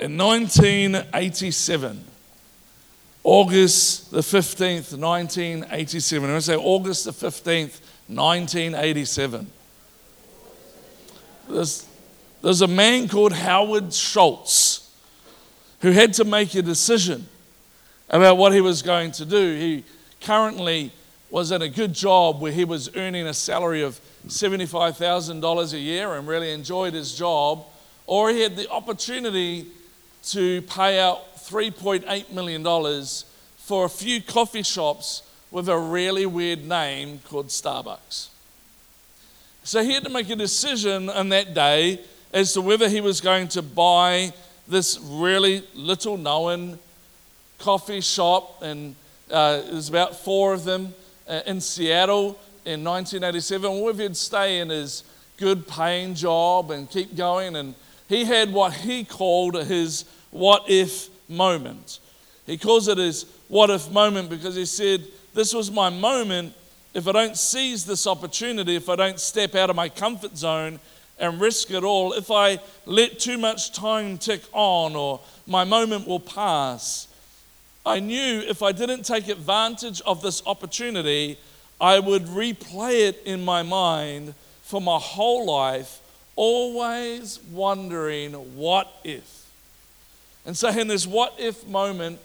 In 1987, August the 15th, 1987. I'm going to say August the 15th, 1987. There's, there's a man called Howard Schultz who had to make a decision about what he was going to do. He currently was in a good job where he was earning a salary of $75,000 a year and really enjoyed his job, or he had the opportunity to pay out $3.8 million for a few coffee shops with a really weird name called Starbucks. So he had to make a decision on that day as to whether he was going to buy this really little known coffee shop, and uh, there's about four of them uh, in Seattle in 1987, or if he'd stay in his good paying job and keep going. And he had what he called his what if moment. He calls it his what if moment because he said, This was my moment. If I don't seize this opportunity, if I don't step out of my comfort zone and risk it all, if I let too much time tick on or my moment will pass, I knew if I didn't take advantage of this opportunity, I would replay it in my mind for my whole life, always wondering, what if? And so, in this what if moment,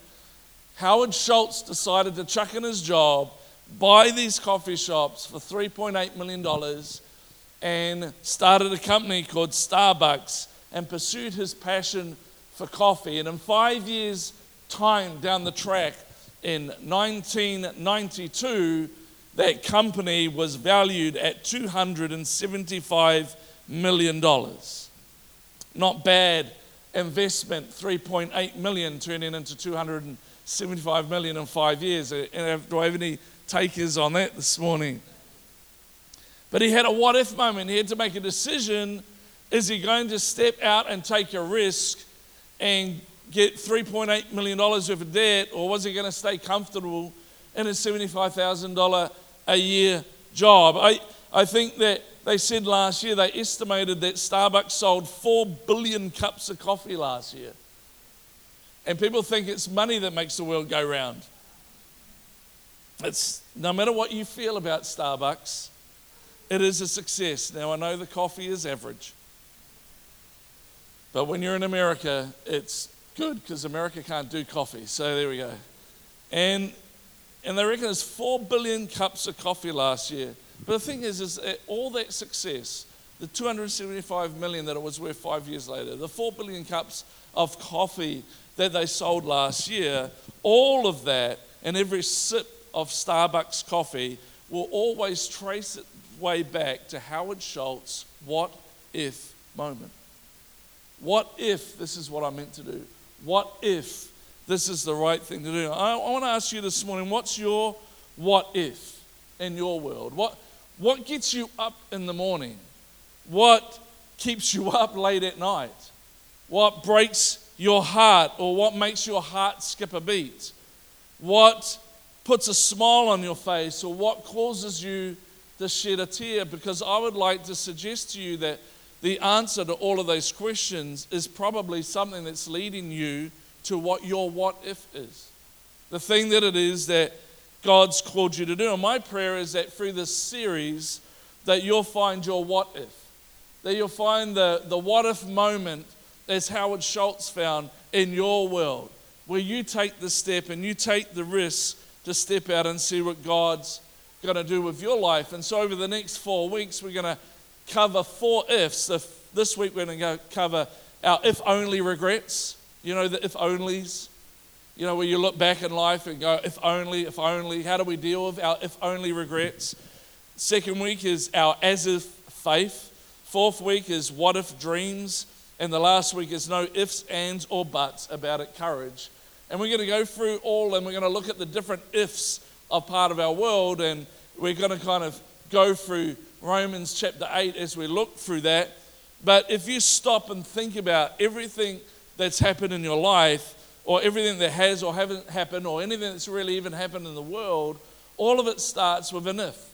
Howard Schultz decided to chuck in his job, buy these coffee shops for $3.8 million, and started a company called Starbucks and pursued his passion for coffee. And in five years' time down the track, in 1992, that company was valued at $275 million. Not bad investment, 3.8 million turning into 275 million in five years. Uh, do I have any takers on that this morning? But he had a what if moment. He had to make a decision. Is he going to step out and take a risk and get $3.8 million worth of debt, or was he going to stay comfortable in a $75,000 a year job? I, I think that they said last year they estimated that Starbucks sold 4 billion cups of coffee last year. And people think it's money that makes the world go round. It's no matter what you feel about Starbucks, it is a success. Now, I know the coffee is average. But when you're in America, it's good because America can't do coffee. So there we go. And, and they reckon there's 4 billion cups of coffee last year. But the thing is, is all that success, the 275 million that it was worth five years later, the 4 billion cups of coffee that they sold last year, all of that and every sip of Starbucks coffee will always trace its way back to Howard Schultz' what if moment. What if this is what I meant to do? What if this is the right thing to do? I, I want to ask you this morning what's your what if in your world? What, what gets you up in the morning? What keeps you up late at night? What breaks your heart or what makes your heart skip a beat? What puts a smile on your face or what causes you to shed a tear? Because I would like to suggest to you that the answer to all of those questions is probably something that's leading you to what your what if is. The thing that it is that God's called you to do. And my prayer is that through this series, that you'll find your what if. That you'll find the, the what if moment, as Howard Schultz found in your world, where you take the step and you take the risk to step out and see what God's going to do with your life. And so, over the next four weeks, we're going to cover four ifs. This week, we're going to cover our if only regrets. You know, the if onlys. You know, where you look back in life and go, if only, if only, how do we deal with our if only regrets? Second week is our as if faith. Fourth week is what if dreams. And the last week is no ifs, ands, or buts about it, courage. And we're going to go through all and we're going to look at the different ifs of part of our world. And we're going to kind of go through Romans chapter 8 as we look through that. But if you stop and think about everything that's happened in your life, or everything that has or haven't happened or anything that's really even happened in the world, all of it starts with an if.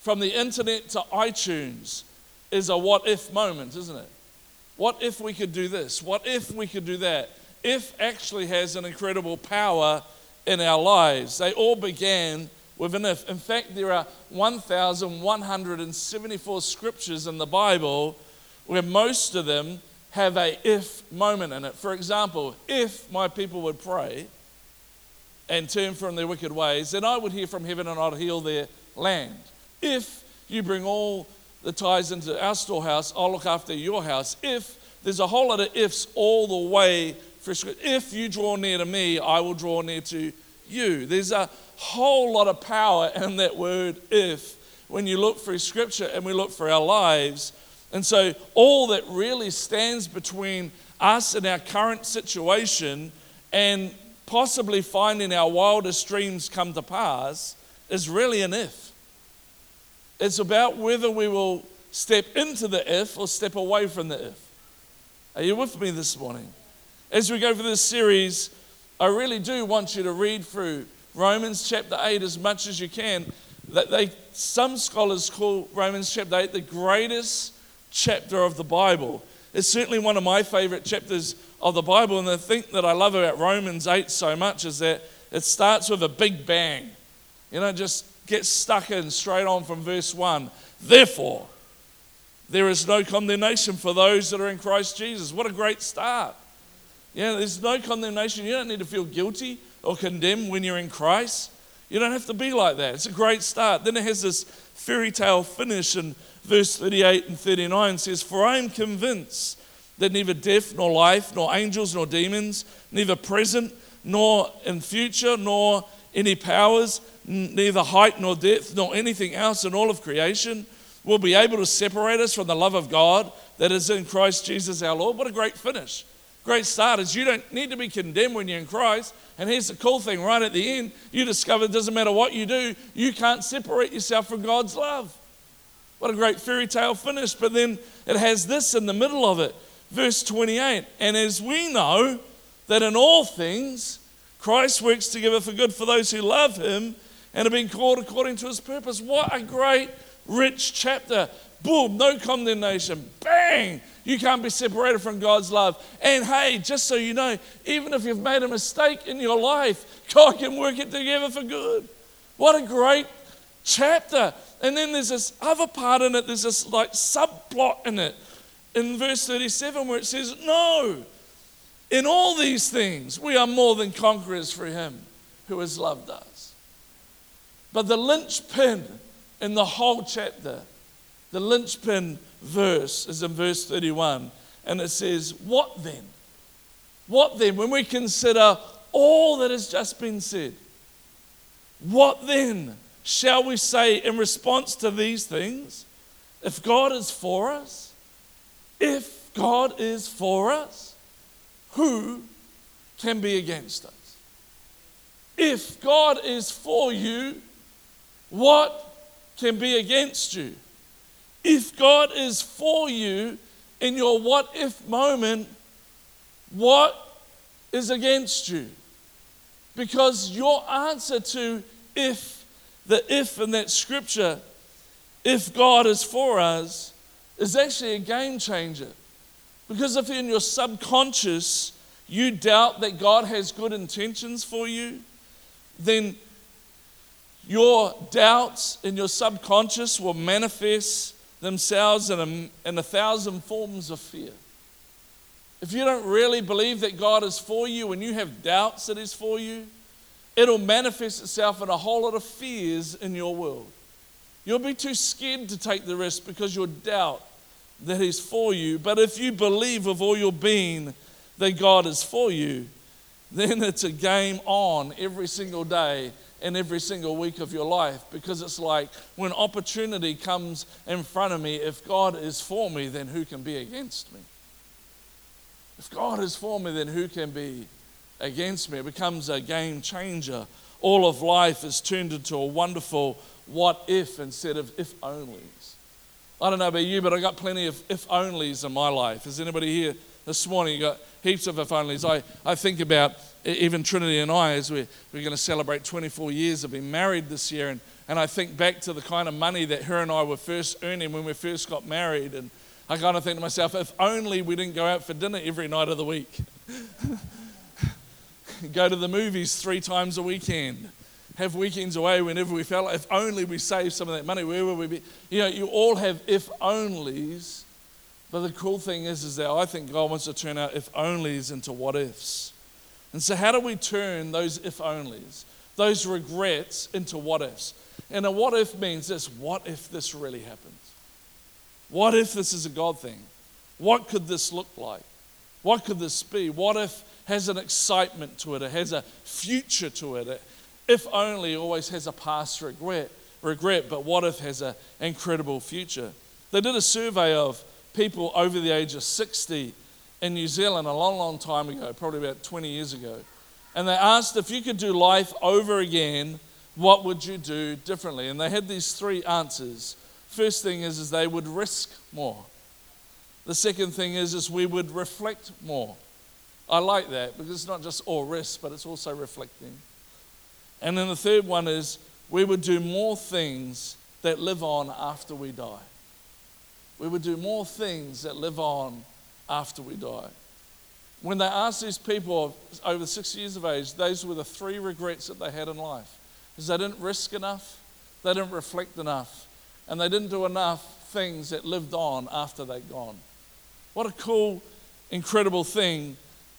From the internet to iTunes is a what if moment, isn't it? What if we could do this? What if we could do that? If actually has an incredible power in our lives. They all began with an if. In fact, there are 1,174 scriptures in the Bible where most of them have a if moment in it. For example, if my people would pray and turn from their wicked ways, then I would hear from heaven and I'd heal their land. If you bring all the tithes into our storehouse, I'll look after your house. If there's a whole lot of ifs all the way for if you draw near to me, I will draw near to you. There's a whole lot of power in that word if when you look through scripture and we look for our lives. And so, all that really stands between us and our current situation and possibly finding our wildest dreams come to pass is really an if. It's about whether we will step into the if or step away from the if. Are you with me this morning? As we go through this series, I really do want you to read through Romans chapter 8 as much as you can. That they, some scholars call Romans chapter 8 the greatest chapter of the Bible. It's certainly one of my favorite chapters of the Bible. And the thing that I love about Romans 8 so much is that it starts with a big bang. You know, just get stuck in straight on from verse 1. Therefore, there is no condemnation for those that are in Christ Jesus. What a great start. Yeah, there's no condemnation. You don't need to feel guilty or condemned when you're in Christ. You don't have to be like that. It's a great start. Then it has this fairy tale finish in verse 38 and 39 says, For I am convinced that neither death nor life, nor angels nor demons, neither present nor in future, nor any powers, neither height nor depth, nor anything else in all of creation will be able to separate us from the love of God that is in Christ Jesus our Lord. What a great finish. Great start is you don't need to be condemned when you're in Christ. And here's the cool thing right at the end, you discover it doesn't matter what you do, you can't separate yourself from God's love. What a great fairy tale finish. But then it has this in the middle of it. Verse 28 And as we know that in all things, Christ works together for good for those who love him and have been called according to his purpose. What a great, rich chapter. Boom, no condemnation. Bang, you can't be separated from God's love. And hey, just so you know, even if you've made a mistake in your life, God can work it together for good. What a great chapter. And then there's this other part in it, there's this like subplot in it in verse 37 where it says, No, in all these things we are more than conquerors for him who has loved us. But the linchpin in the whole chapter, the linchpin verse is in verse 31, and it says, What then? What then? When we consider all that has just been said, what then shall we say in response to these things? If God is for us, if God is for us, who can be against us? If God is for you, what can be against you? If God is for you in your what if moment, what is against you? Because your answer to if, the if in that scripture, if God is for us, is actually a game changer. Because if in your subconscious you doubt that God has good intentions for you, then your doubts in your subconscious will manifest themselves in a, in a thousand forms of fear. If you don't really believe that God is for you and you have doubts that He's for you, it'll manifest itself in a whole lot of fears in your world. You'll be too scared to take the risk because you'll doubt that He's for you. But if you believe with all your being that God is for you, then it's a game on every single day in every single week of your life because it's like when opportunity comes in front of me, if God is for me, then who can be against me? If God is for me, then who can be against me? It becomes a game changer. All of life is turned into a wonderful what if instead of if onlys. I don't know about you, but I got plenty of if onlys in my life. Is anybody here this morning? You got heaps of if onlys. I, I think about even Trinity and I, as we're, we're going to celebrate 24 years of being married this year, and, and I think back to the kind of money that her and I were first earning when we first got married. And I kind of think to myself, if only we didn't go out for dinner every night of the week. go to the movies three times a weekend. Have weekends away whenever we felt like. If only we saved some of that money, where would we be? You know, you all have if onlys, but the cool thing is, is that I think God wants to turn our if onlys into what ifs. And so, how do we turn those if onlys, those regrets, into what ifs? And a what if means this what if this really happens? What if this is a God thing? What could this look like? What could this be? What if has an excitement to it? It has a future to it. it if only always has a past regret, regret, but what if has an incredible future? They did a survey of people over the age of 60 in New Zealand a long, long time ago, probably about 20 years ago. And they asked if you could do life over again, what would you do differently? And they had these three answers. First thing is, is they would risk more. The second thing is, is we would reflect more. I like that because it's not just all risk, but it's also reflecting. And then the third one is we would do more things that live on after we die. We would do more things that live on after we die. When they asked these people over 60 years of age, those were the three regrets that they had in life. Because they didn't risk enough, they didn't reflect enough, and they didn't do enough things that lived on after they'd gone. What a cool, incredible thing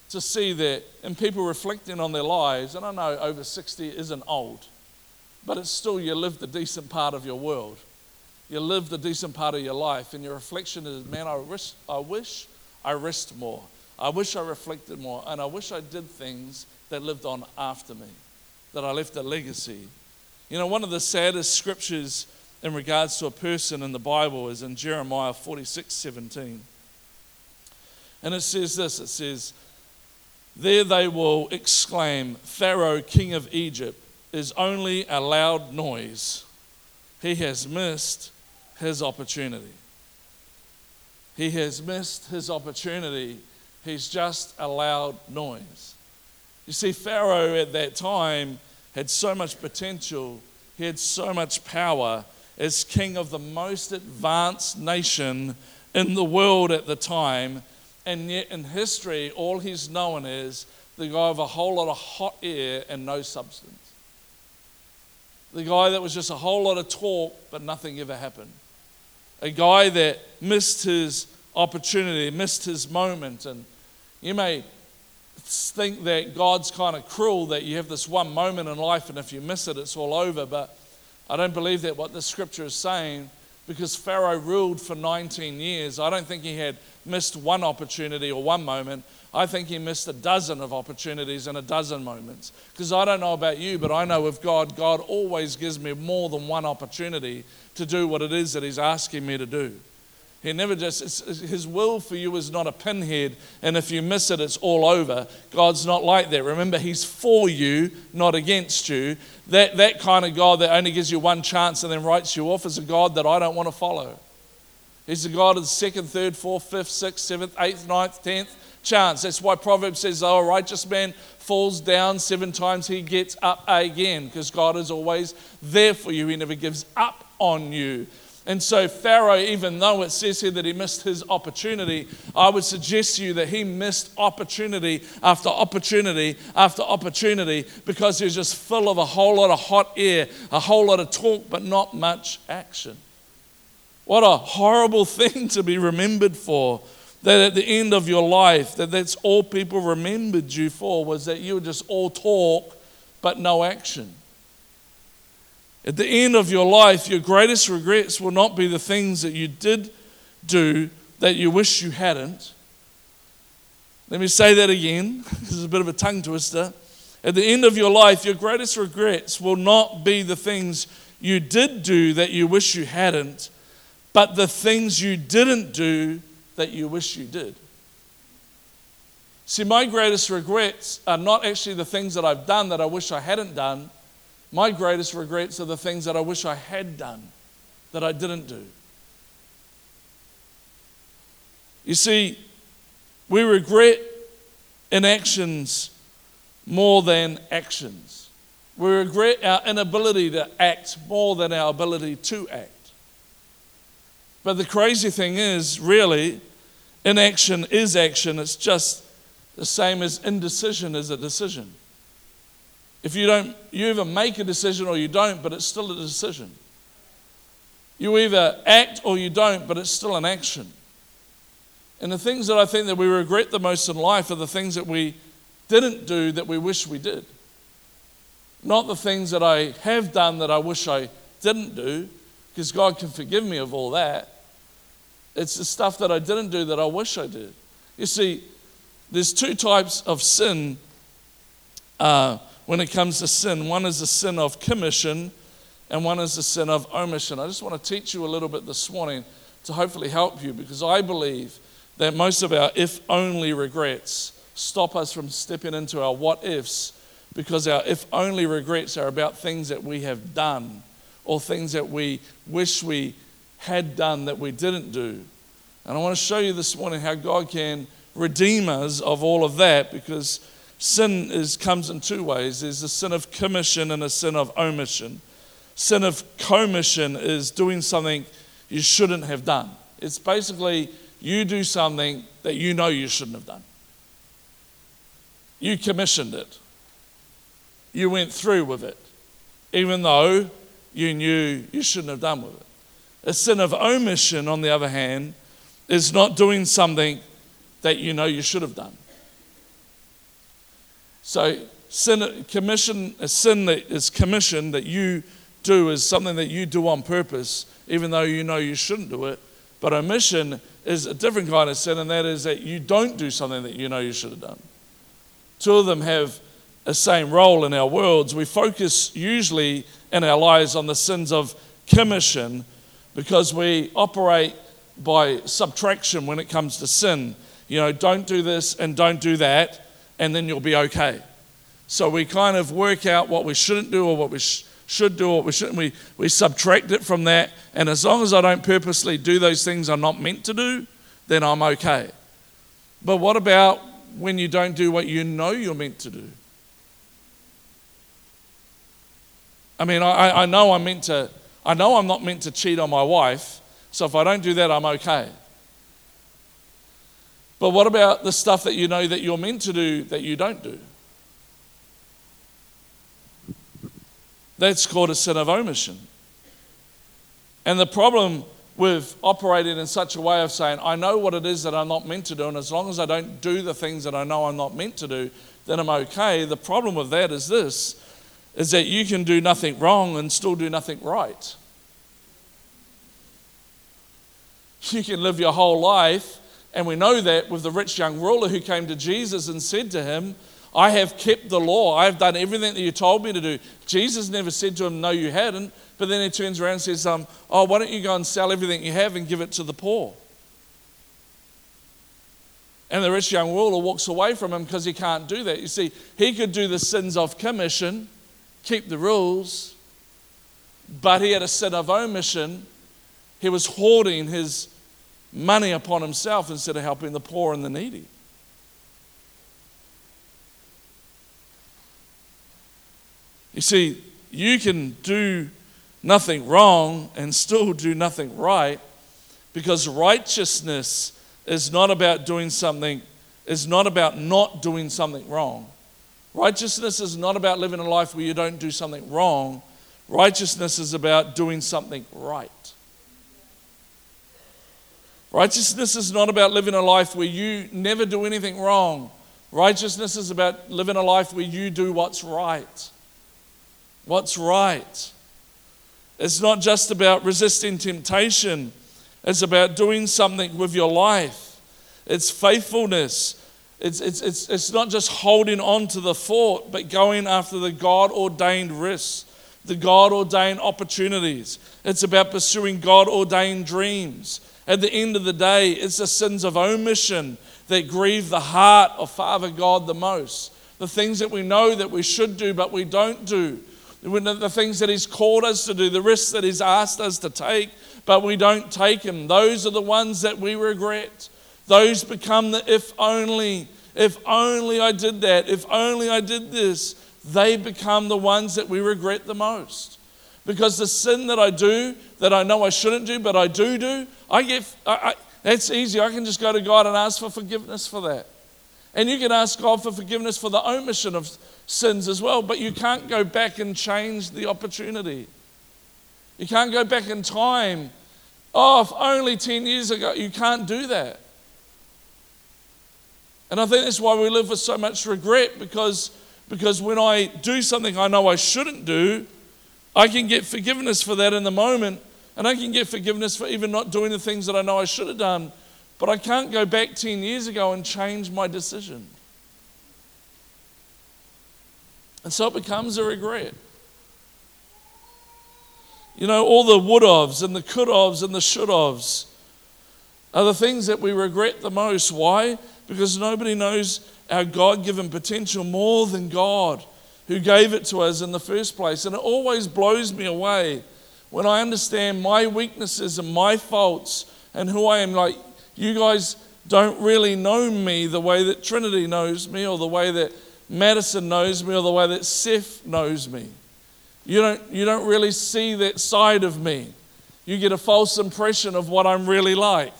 to see that and people reflecting on their lives. And I know over 60 isn't old, but it's still you lived a decent part of your world. You lived a decent part of your life, and your reflection is, man, I wish I, wish I risked more. I wish I reflected more, and I wish I did things that lived on after me, that I left a legacy. You know, one of the saddest scriptures in regards to a person in the Bible is in Jeremiah 46 17. And it says this it says, there they will exclaim, Pharaoh, king of Egypt, is only a loud noise. He has missed his opportunity. He has missed his opportunity. He's just a loud noise. You see, Pharaoh at that time had so much potential, he had so much power as king of the most advanced nation in the world at the time and yet in history, all he's known is the guy of a whole lot of hot air and no substance. The guy that was just a whole lot of talk, but nothing ever happened. A guy that missed his opportunity, missed his moment. And you may think that God's kind of cruel that you have this one moment in life, and if you miss it, it's all over. But I don't believe that what the scripture is saying because Pharaoh ruled for 19 years. I don't think he had missed one opportunity or one moment. I think he missed a dozen of opportunities and a dozen moments. Because I don't know about you, but I know with God, God always gives me more than one opportunity to do what it is that he's asking me to do. He never just, his will for you is not a pinhead, and if you miss it, it's all over. God's not like that. Remember, he's for you, not against you. That, that kind of God that only gives you one chance and then writes you off is a God that I don't want to follow. He's the God of the second, third, fourth, fifth, sixth, seventh, eighth, ninth, tenth chance. That's why Proverbs says, Oh, a righteous man falls down seven times, he gets up again, because God is always there for you. He never gives up on you. And so, Pharaoh, even though it says here that he missed his opportunity, I would suggest to you that he missed opportunity after opportunity after opportunity because he was just full of a whole lot of hot air, a whole lot of talk, but not much action. What a horrible thing to be remembered for. That at the end of your life, that that's all people remembered you for was that you were just all talk but no action. At the end of your life, your greatest regrets will not be the things that you did do that you wish you hadn't. Let me say that again. This is a bit of a tongue twister. At the end of your life, your greatest regrets will not be the things you did do that you wish you hadn't, but the things you didn't do that you wish you did. See, my greatest regrets are not actually the things that I've done that I wish I hadn't done, my greatest regrets are the things that I wish I had done that I didn't do. You see, we regret inactions more than actions. We regret our inability to act more than our ability to act. But the crazy thing is, really, inaction is action. It's just the same as indecision is a decision. If you don't, you either make a decision or you don't, but it's still a decision. You either act or you don't, but it's still an action. And the things that I think that we regret the most in life are the things that we didn't do that we wish we did. Not the things that I have done that I wish I didn't do, because God can forgive me of all that. It's the stuff that I didn't do that I wish I did. You see, there's two types of sin uh, when it comes to sin. One is the sin of commission, and one is the sin of omission. I just want to teach you a little bit this morning to hopefully help you because I believe that most of our if only regrets stop us from stepping into our what ifs because our if only regrets are about things that we have done or things that we wish we had done that we didn't do. And I want to show you this morning how God can redeem us of all of that because sin is, comes in two ways there's a sin of commission and a sin of omission. Sin of commission is doing something you shouldn't have done. It's basically you do something that you know you shouldn't have done. You commissioned it, you went through with it, even though you knew you shouldn't have done with it. A sin of omission, on the other hand, is not doing something that you know you should have done. So, sin, commission, a sin that is commissioned that you do is something that you do on purpose, even though you know you shouldn't do it. But omission is a different kind of sin, and that is that you don't do something that you know you should have done. Two of them have the same role in our worlds. We focus usually in our lives on the sins of commission because we operate by subtraction when it comes to sin. You know, don't do this and don't do that, and then you'll be okay. So we kind of work out what we shouldn't do or what we sh- should do or what we shouldn't. We, we subtract it from that, and as long as I don't purposely do those things I'm not meant to do, then I'm okay. But what about when you don't do what you know you're meant to do? I mean, I, I know I'm meant to I know I'm not meant to cheat on my wife, so if I don't do that, I'm okay. But what about the stuff that you know that you're meant to do that you don't do? That's called a sin of omission. And the problem with operating in such a way of saying, I know what it is that I'm not meant to do, and as long as I don't do the things that I know I'm not meant to do, then I'm okay. The problem with that is this is that you can do nothing wrong and still do nothing right. You can live your whole life, and we know that with the rich young ruler who came to Jesus and said to him, I have kept the law. I have done everything that you told me to do. Jesus never said to him, No, you hadn't. But then he turns around and says, um, Oh, why don't you go and sell everything you have and give it to the poor? And the rich young ruler walks away from him because he can't do that. You see, he could do the sins of commission, keep the rules, but he had a sin of omission. He was hoarding his money upon himself instead of helping the poor and the needy. You see, you can do nothing wrong and still do nothing right because righteousness is not about doing something, is not about not doing something wrong. Righteousness is not about living a life where you don't do something wrong. Righteousness is about doing something right. Righteousness is not about living a life where you never do anything wrong. Righteousness is about living a life where you do what's right. What's right. It's not just about resisting temptation, it's about doing something with your life. It's faithfulness. It's, it's, it's, it's not just holding on to the fort, but going after the God ordained risks, the God ordained opportunities. It's about pursuing God ordained dreams. At the end of the day, it's the sins of omission that grieve the heart of Father God the most. The things that we know that we should do, but we don't do. The things that He's called us to do, the risks that He's asked us to take, but we don't take them. Those are the ones that we regret. Those become the if only. If only I did that. If only I did this. They become the ones that we regret the most. Because the sin that I do, that I know I shouldn't do, but I do do, I get, I, I, that's easy. I can just go to God and ask for forgiveness for that. And you can ask God for forgiveness for the omission of sins as well, but you can't go back and change the opportunity. You can't go back in time. Oh, if only 10 years ago, you can't do that. And I think that's why we live with so much regret because, because when I do something I know I shouldn't do, I can get forgiveness for that in the moment, and I can get forgiveness for even not doing the things that I know I should have done. But I can't go back 10 years ago and change my decision. And so it becomes a regret. You know, all the would ofs and the could ofs and the should ofs are the things that we regret the most. Why? Because nobody knows our God given potential more than God who gave it to us in the first place. And it always blows me away when I understand my weaknesses and my faults and who I am. Like, you guys don't really know me the way that Trinity knows me, or the way that Madison knows me, or the way that Seth knows me. You don't, you don't really see that side of me. You get a false impression of what I'm really like.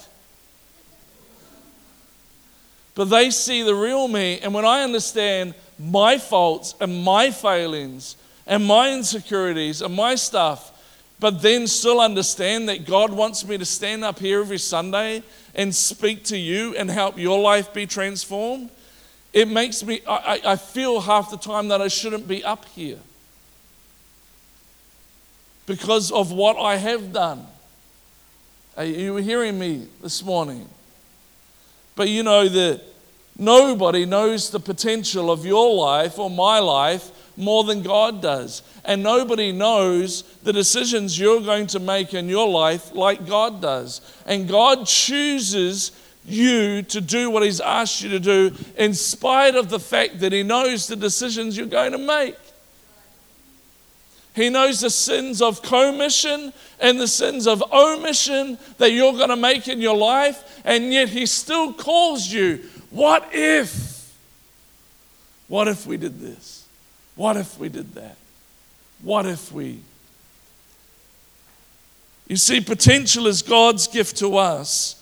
But they see the real me, and when I understand my faults and my failings and my insecurities and my stuff, but then still understand that God wants me to stand up here every Sunday and speak to you and help your life be transformed, it makes me, I, I feel half the time that I shouldn't be up here because of what I have done. Are you hearing me this morning? But you know that nobody knows the potential of your life or my life more than God does. And nobody knows the decisions you're going to make in your life like God does. And God chooses you to do what He's asked you to do in spite of the fact that He knows the decisions you're going to make. He knows the sins of commission and the sins of omission that you're going to make in your life, and yet He still calls you. What if? What if we did this? What if we did that? What if we? You see, potential is God's gift to us.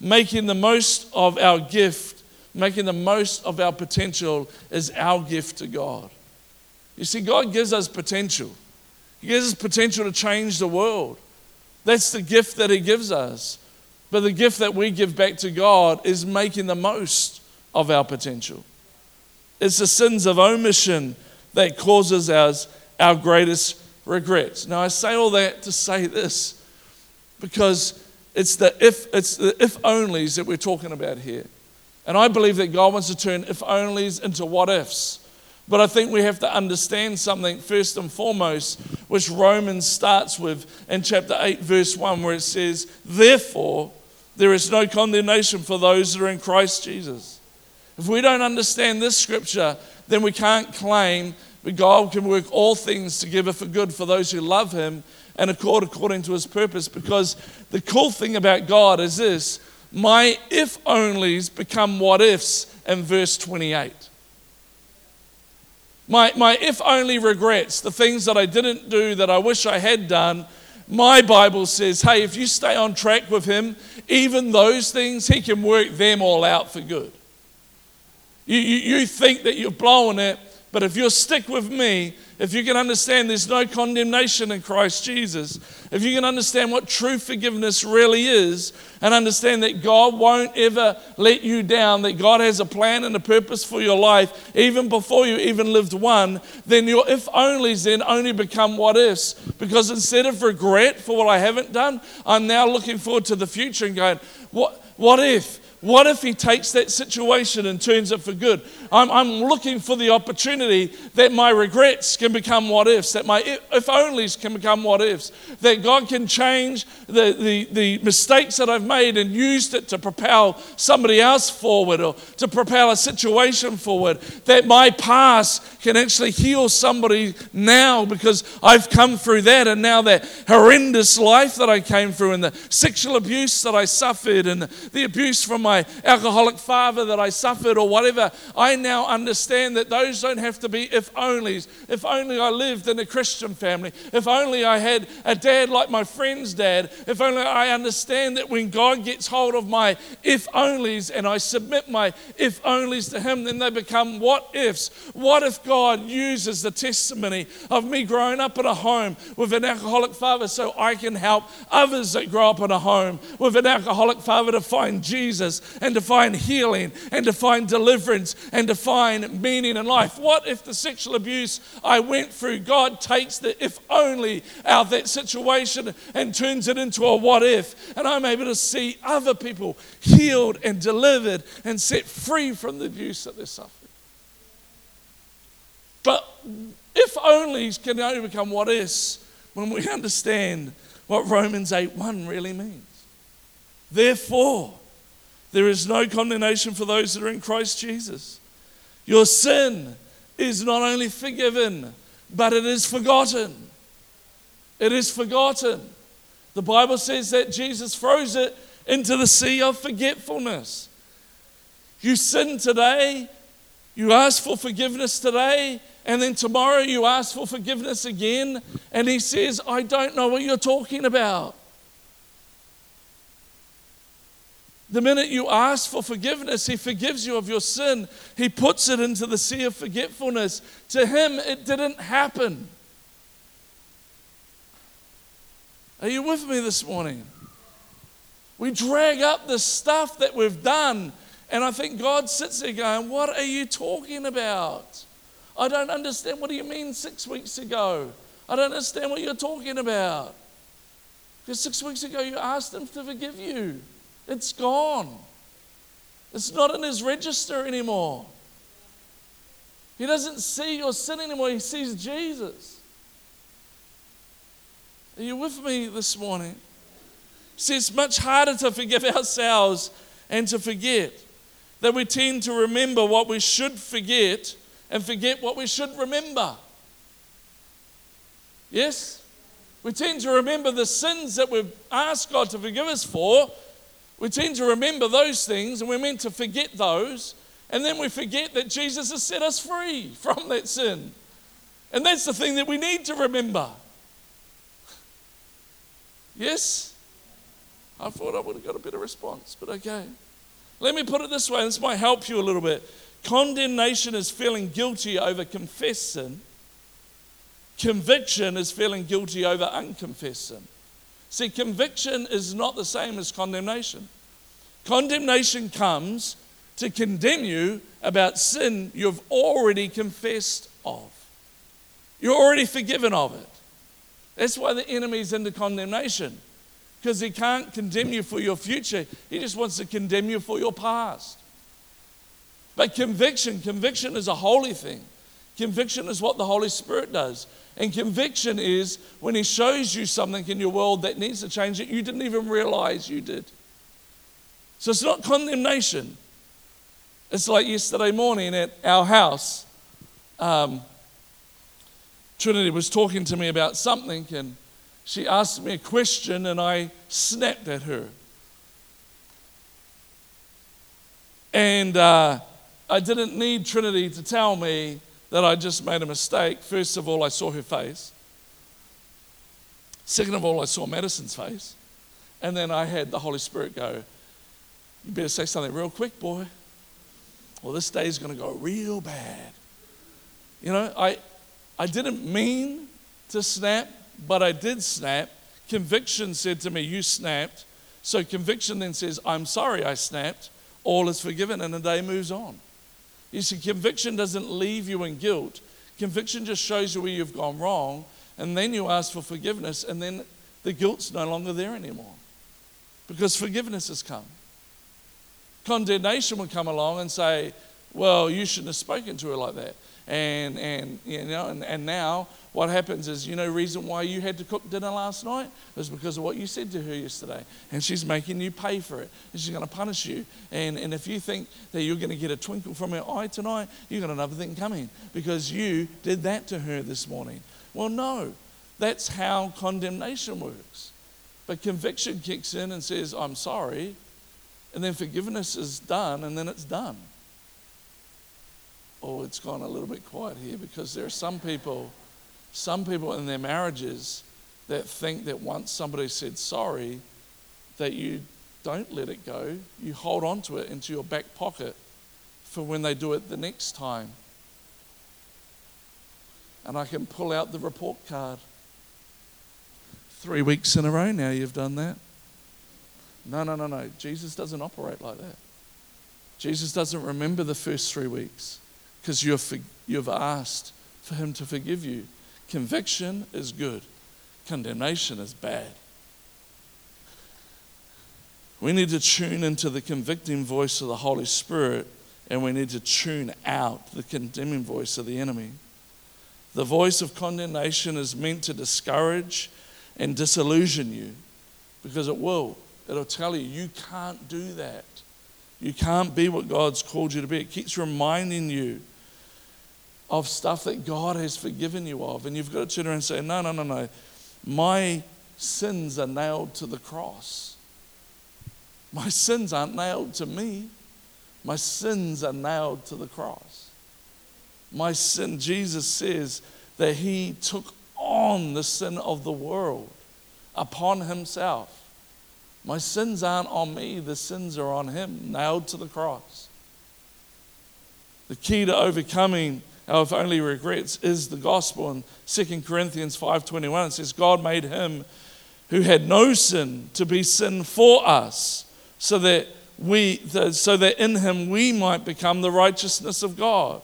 Making the most of our gift, making the most of our potential is our gift to God. You see, God gives us potential. He gives us potential to change the world. That's the gift that He gives us. But the gift that we give back to God is making the most of our potential. It's the sins of omission that causes us our greatest regrets. Now, I say all that to say this because it's the if, it's the if onlys that we're talking about here. And I believe that God wants to turn if onlys into what ifs. But I think we have to understand something first and foremost, which Romans starts with in chapter 8, verse 1, where it says, Therefore, there is no condemnation for those that are in Christ Jesus. If we don't understand this scripture, then we can't claim that God can work all things together for good for those who love Him and accord according to His purpose. Because the cool thing about God is this my if onlys become what ifs in verse 28. My, my if only regrets, the things that I didn't do that I wish I had done, my Bible says, hey, if you stay on track with Him, even those things, He can work them all out for good. You, you, you think that you're blowing it, but if you'll stick with me, if you can understand there's no condemnation in Christ Jesus, if you can understand what true forgiveness really is, and understand that God won't ever let you down, that God has a plan and a purpose for your life, even before you even lived one, then your if onlys then only become what ifs. Because instead of regret for what I haven't done, I'm now looking forward to the future and going, what, what if? What if he takes that situation and turns it for good? I'm, I'm looking for the opportunity that my regrets can become what ifs, that my if onlys can become what ifs, that God can change the, the, the mistakes that I've made and used it to propel somebody else forward or to propel a situation forward, that my past can actually heal somebody now because I've come through that and now that horrendous life that I came through and the sexual abuse that I suffered and the, abuse from my alcoholic father that I suffered or whatever, I now understand that those don't have to be if onlys. If only I lived in a Christian family. If only I had a dad like my friend's dad. If only I understand that when God gets hold of my if onlys and I submit my if onlys to Him, then they become what ifs. What if God uses the testimony of me growing up in a home with an alcoholic father so I can help others that grow up in a home with an alcoholic father to find Jesus and to find healing and to find deliverance and to find meaning in life? What if the sexual abuse I went through, God takes the if only out of that situation and turns it into a what if, and I'm able to see other people healed and delivered and set free from the abuse that they're suffering? But if onlys can only become what is when we understand what Romans 8 1 really means. Therefore, there is no condemnation for those that are in Christ Jesus. Your sin is not only forgiven, but it is forgotten. It is forgotten. The Bible says that Jesus throws it into the sea of forgetfulness. You sin today, you ask for forgiveness today, and then tomorrow you ask for forgiveness again, and he says, I don't know what you're talking about. The minute you ask for forgiveness, He forgives you of your sin. He puts it into the sea of forgetfulness. To Him, it didn't happen. Are you with me this morning? We drag up the stuff that we've done, and I think God sits there going, What are you talking about? I don't understand. What do you mean six weeks ago? I don't understand what you're talking about. Because six weeks ago you asked him to forgive you. It's gone. It's not in his register anymore. He doesn't see your sin anymore, he sees Jesus. Are you with me this morning? See, it's much harder to forgive ourselves and to forget. That we tend to remember what we should forget and forget what we should remember. Yes? We tend to remember the sins that we've asked God to forgive us for. We tend to remember those things and we're meant to forget those. And then we forget that Jesus has set us free from that sin. And that's the thing that we need to remember. Yes? I thought I would have got a better response, but okay. Let me put it this way, this might help you a little bit. Condemnation is feeling guilty over confessed sin. Conviction is feeling guilty over unconfessed sin. See, conviction is not the same as condemnation. Condemnation comes to condemn you about sin you've already confessed of. You're already forgiven of it. That's why the enemy's into condemnation, because he can't condemn you for your future, he just wants to condemn you for your past. But conviction, conviction is a holy thing. Conviction is what the Holy Spirit does. And conviction is when He shows you something in your world that needs to change that you didn't even realize you did. So it's not condemnation. It's like yesterday morning at our house. Um, Trinity was talking to me about something and she asked me a question and I snapped at her. And uh, I didn't need Trinity to tell me that I just made a mistake. First of all, I saw her face. Second of all, I saw Madison's face. And then I had the Holy Spirit go, You better say something real quick, boy. Well, this day is going to go real bad. You know, I, I didn't mean to snap, but I did snap. Conviction said to me, You snapped. So conviction then says, I'm sorry I snapped. All is forgiven, and the day moves on. You see, conviction doesn't leave you in guilt. Conviction just shows you where you've gone wrong, and then you ask for forgiveness, and then the guilt's no longer there anymore because forgiveness has come. Condemnation would come along and say, Well, you shouldn't have spoken to her like that. And, and you know, and, and now what happens is, you know, reason why you had to cook dinner last night is because of what you said to her yesterday. And she's making you pay for it. And she's going to punish you. And, and if you think that you're going to get a twinkle from her eye tonight, you've got another thing coming because you did that to her this morning. Well, no, that's how condemnation works. But conviction kicks in and says, I'm sorry. and then forgiveness is done, and then it's done. Oh, it's gone a little bit quiet here because there are some people, some people in their marriages that think that once somebody said sorry, that you don't let it go. You hold on to it into your back pocket for when they do it the next time. And I can pull out the report card. Three weeks in a row now you've done that. No, no, no, no. Jesus doesn't operate like that. Jesus doesn't remember the first three weeks because you've, you've asked for him to forgive you. Conviction is good, condemnation is bad. We need to tune into the convicting voice of the Holy Spirit and we need to tune out the condemning voice of the enemy. The voice of condemnation is meant to discourage and disillusion you because it will. It'll tell you, you can't do that. You can't be what God's called you to be. It keeps reminding you of stuff that God has forgiven you of. And you've got to turn around and say, no, no, no, no. My sins are nailed to the cross. My sins aren't nailed to me. My sins are nailed to the cross. My sin, Jesus says that He took on the sin of the world upon Himself. My sins aren't on me, the sins are on him, nailed to the cross. The key to overcoming our only regrets is the gospel. In 2 Corinthians 5.21 it says, God made him who had no sin to be sin for us, so that we so that in him we might become the righteousness of God.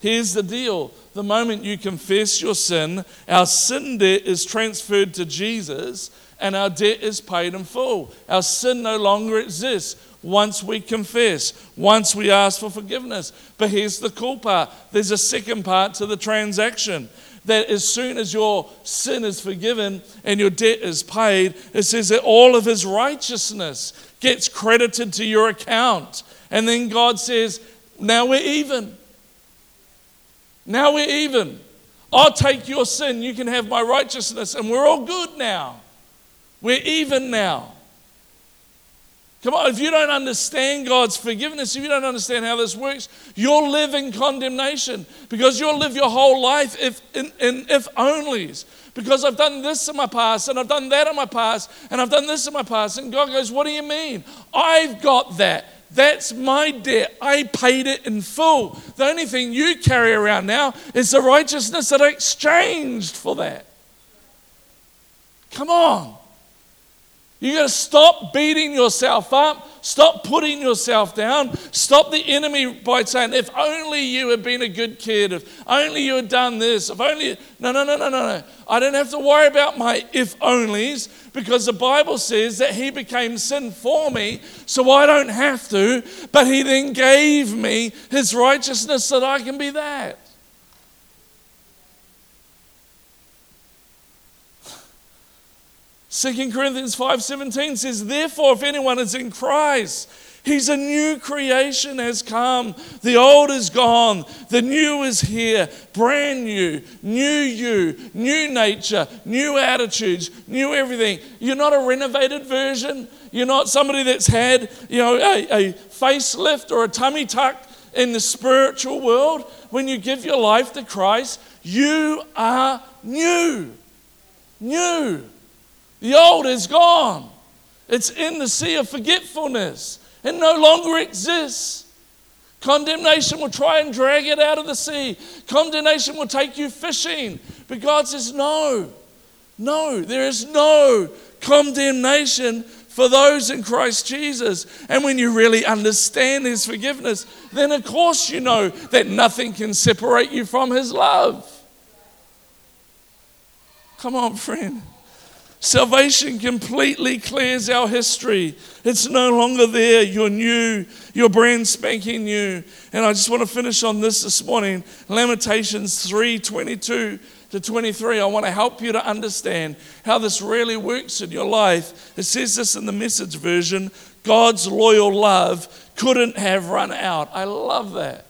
Here's the deal. The moment you confess your sin, our sin debt is transferred to Jesus and our debt is paid in full. Our sin no longer exists once we confess, once we ask for forgiveness. But here's the cool part there's a second part to the transaction. That as soon as your sin is forgiven and your debt is paid, it says that all of his righteousness gets credited to your account. And then God says, Now we're even. Now we're even. I'll take your sin, you can have my righteousness, and we're all good now. We're even now. Come on, if you don't understand God's forgiveness, if you don't understand how this works, you'll live in condemnation because you'll live your whole life if, in, in if onlys. Because I've done this in my past and I've done that in my past and I've done this in my past. And God goes, What do you mean? I've got that. That's my debt. I paid it in full. The only thing you carry around now is the righteousness that I exchanged for that. Come on. You got to stop beating yourself up. Stop putting yourself down. Stop the enemy by saying, if only you had been a good kid, if only you had done this, if only. No, no, no, no, no, no. I don't have to worry about my if onlys because the Bible says that He became sin for me, so I don't have to, but He then gave me His righteousness so that I can be that. 2 Corinthians 5:17 says, "Therefore if anyone is in Christ, he's a new creation has come. The old is gone, the new is here. Brand new, new you, new nature, new attitudes, new everything. You're not a renovated version. You're not somebody that's had, you know, a, a facelift or a tummy tuck in the spiritual world. When you give your life to Christ, you are new. New. The old is gone. It's in the sea of forgetfulness. It no longer exists. Condemnation will try and drag it out of the sea. Condemnation will take you fishing. But God says, no, no, there is no condemnation for those in Christ Jesus. And when you really understand His forgiveness, then of course you know that nothing can separate you from His love. Come on, friend. Salvation completely clears our history. It's no longer there. You're new. You're brand spanking new. And I just want to finish on this this morning. Lamentations 3 22 to 23. I want to help you to understand how this really works in your life. It says this in the message version God's loyal love couldn't have run out. I love that.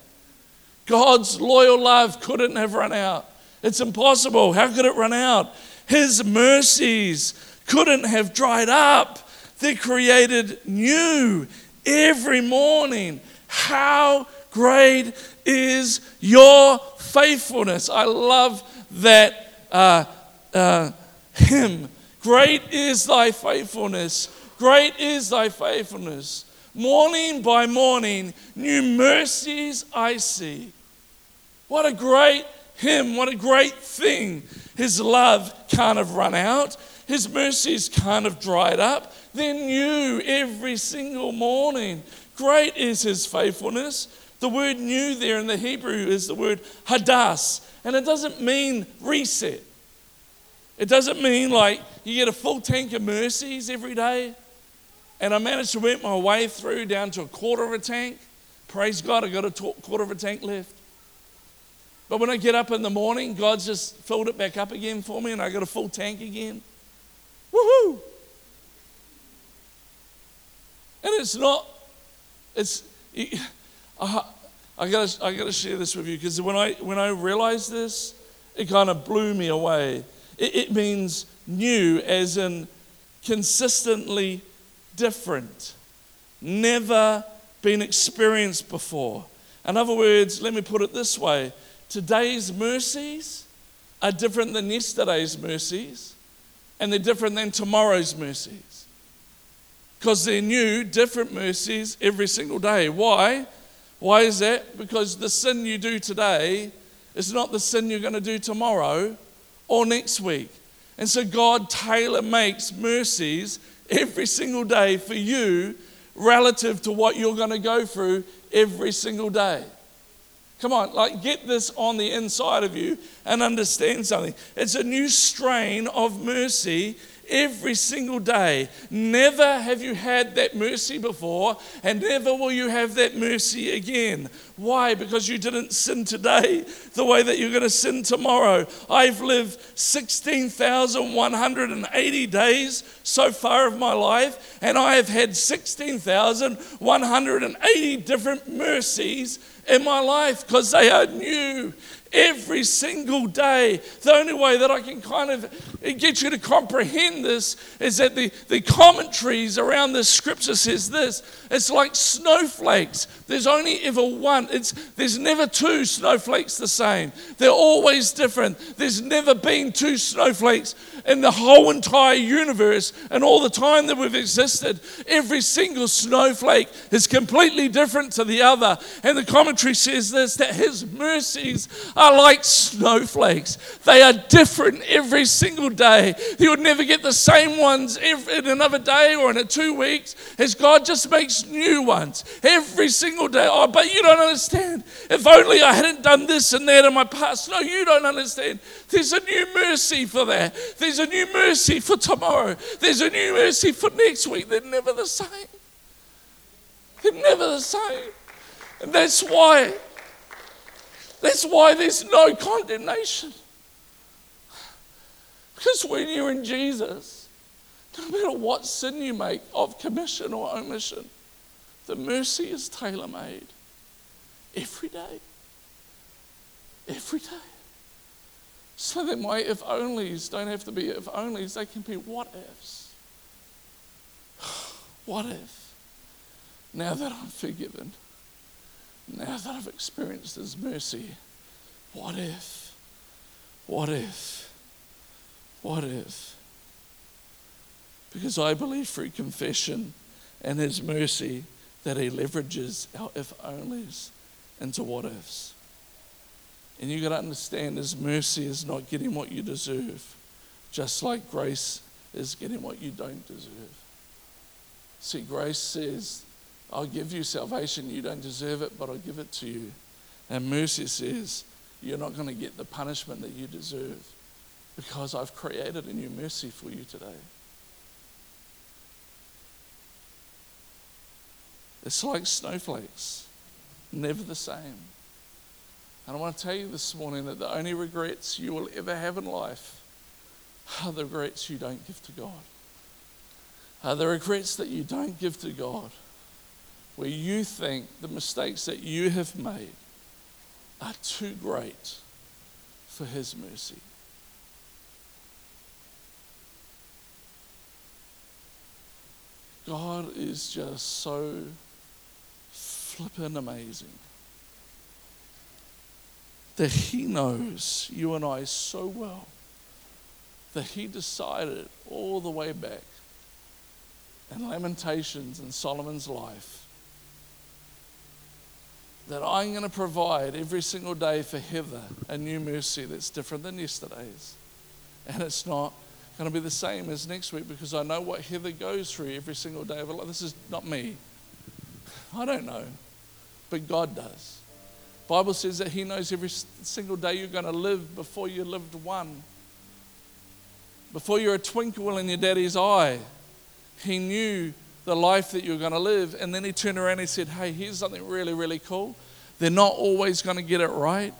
God's loyal love couldn't have run out. It's impossible. How could it run out? His mercies couldn't have dried up. They're created new every morning. How great is your faithfulness? I love that uh, uh, hymn. Great is thy faithfulness. Great is thy faithfulness. Morning by morning, new mercies I see. What a great hymn. What a great thing. His love can't have run out, His mercies can't have dried up. They're new every single morning. Great is His faithfulness. The word new there in the Hebrew is the word hadas, and it doesn't mean reset. It doesn't mean like you get a full tank of mercies every day. And I managed to work my way through down to a quarter of a tank. Praise God, I got a quarter of a tank left. But when I get up in the morning, God's just filled it back up again for me and I got a full tank again. Woohoo! And it's not, it's, I, I gotta, I gotta share this with you because when I, when I realized this, it kind of blew me away. It, it means new, as in consistently different, never been experienced before. In other words, let me put it this way today's mercies are different than yesterday's mercies, and they're different than tomorrow's mercies. Because they're new, different mercies every single day. Why? Why is that? Because the sin you do today is not the sin you're going to do tomorrow or next week. And so God tailor makes mercies every single day for you relative to what you're going to go through every single day. Come on, like get this on the inside of you and understand something. It's a new strain of mercy every single day. Never have you had that mercy before, and never will you have that mercy again. Why? Because you didn't sin today the way that you're going to sin tomorrow. I've lived 16,180 days so far of my life, and I have had 16,180 different mercies in my life because they are new every single day. The only way that I can kind of get you to comprehend this is that the, the commentaries around this scripture says this. It's like snowflakes. There's only ever one. It's, there's never two snowflakes the same. They're always different. There's never been two snowflakes in the whole entire universe and all the time that we've existed. Every single snowflake is completely different to the other. And the commentary says this that his mercies are like snowflakes. They are different every single day. You would never get the same ones in another day or in two weeks as God just makes new ones every single day. Oh, but you don't understand. If only I hadn't done this and that in my past. No, you don't understand. There's a new mercy for that. There's a new mercy for tomorrow. There's a new mercy for next week. They're never the same. They're never the same. And that's why that's why there's no condemnation. Because when you're in Jesus, no matter what sin you make of commission or omission, the mercy is tailor made every day. Every day. So that my if onlys don't have to be if onlys, they can be what ifs. What if? Now that I'm forgiven, now that I've experienced His mercy, what if? What if? What if? Because I believe through confession and His mercy that He leverages our if onlys into what ifs. And you've got to understand His mercy is not getting what you deserve, just like grace is getting what you don't deserve. See, grace says I'll give you salvation. You don't deserve it, but I'll give it to you. And mercy says, You're not going to get the punishment that you deserve because I've created a new mercy for you today. It's like snowflakes, never the same. And I want to tell you this morning that the only regrets you will ever have in life are the regrets you don't give to God. Are the regrets that you don't give to God where you think the mistakes that you have made are too great for His mercy. God is just so flippin' amazing. That He knows you and I so well that He decided all the way back in Lamentations and Solomon's life that I'm going to provide every single day for Heather a new mercy that's different than yesterday's. And it's not going to be the same as next week because I know what Heather goes through every single day of her life. This is not me. I don't know, but God does. Bible says that He knows every single day you're going to live before you lived one. Before you're a twinkle in your daddy's eye, He knew the life that you're going to live. And then He turned around and He said, Hey, here's something really, really cool. They're not always going to get it right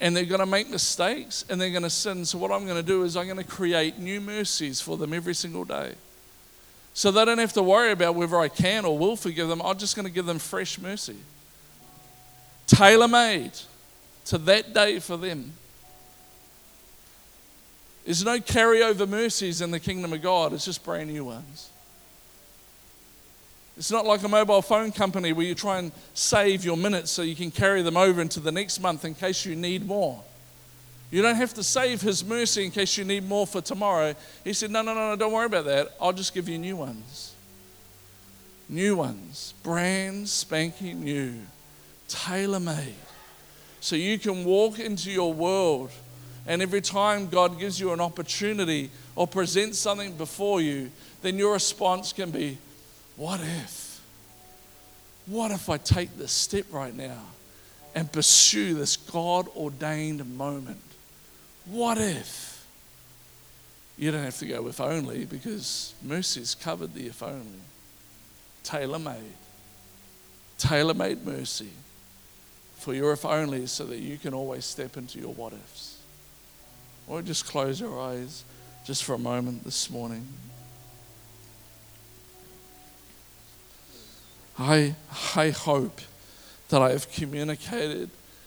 and they're going to make mistakes and they're going to sin. So, what I'm going to do is I'm going to create new mercies for them every single day. So they don't have to worry about whether I can or will forgive them. I'm just going to give them fresh mercy, tailor made to that day for them. There's no carryover mercies in the kingdom of God, it's just brand new ones. It's not like a mobile phone company where you try and save your minutes so you can carry them over into the next month in case you need more. You don't have to save His mercy in case you need more for tomorrow. He said, No, no, no, no, don't worry about that. I'll just give you new ones. New ones, brand spanking new, tailor made. So you can walk into your world, and every time God gives you an opportunity or presents something before you, then your response can be, what if? What if I take this step right now and pursue this God ordained moment? What if? You don't have to go if only because mercy's covered the if only. Tailor made. Tailor made mercy for your if only so that you can always step into your what ifs. Or just close your eyes just for a moment this morning. I, I hope that I have communicated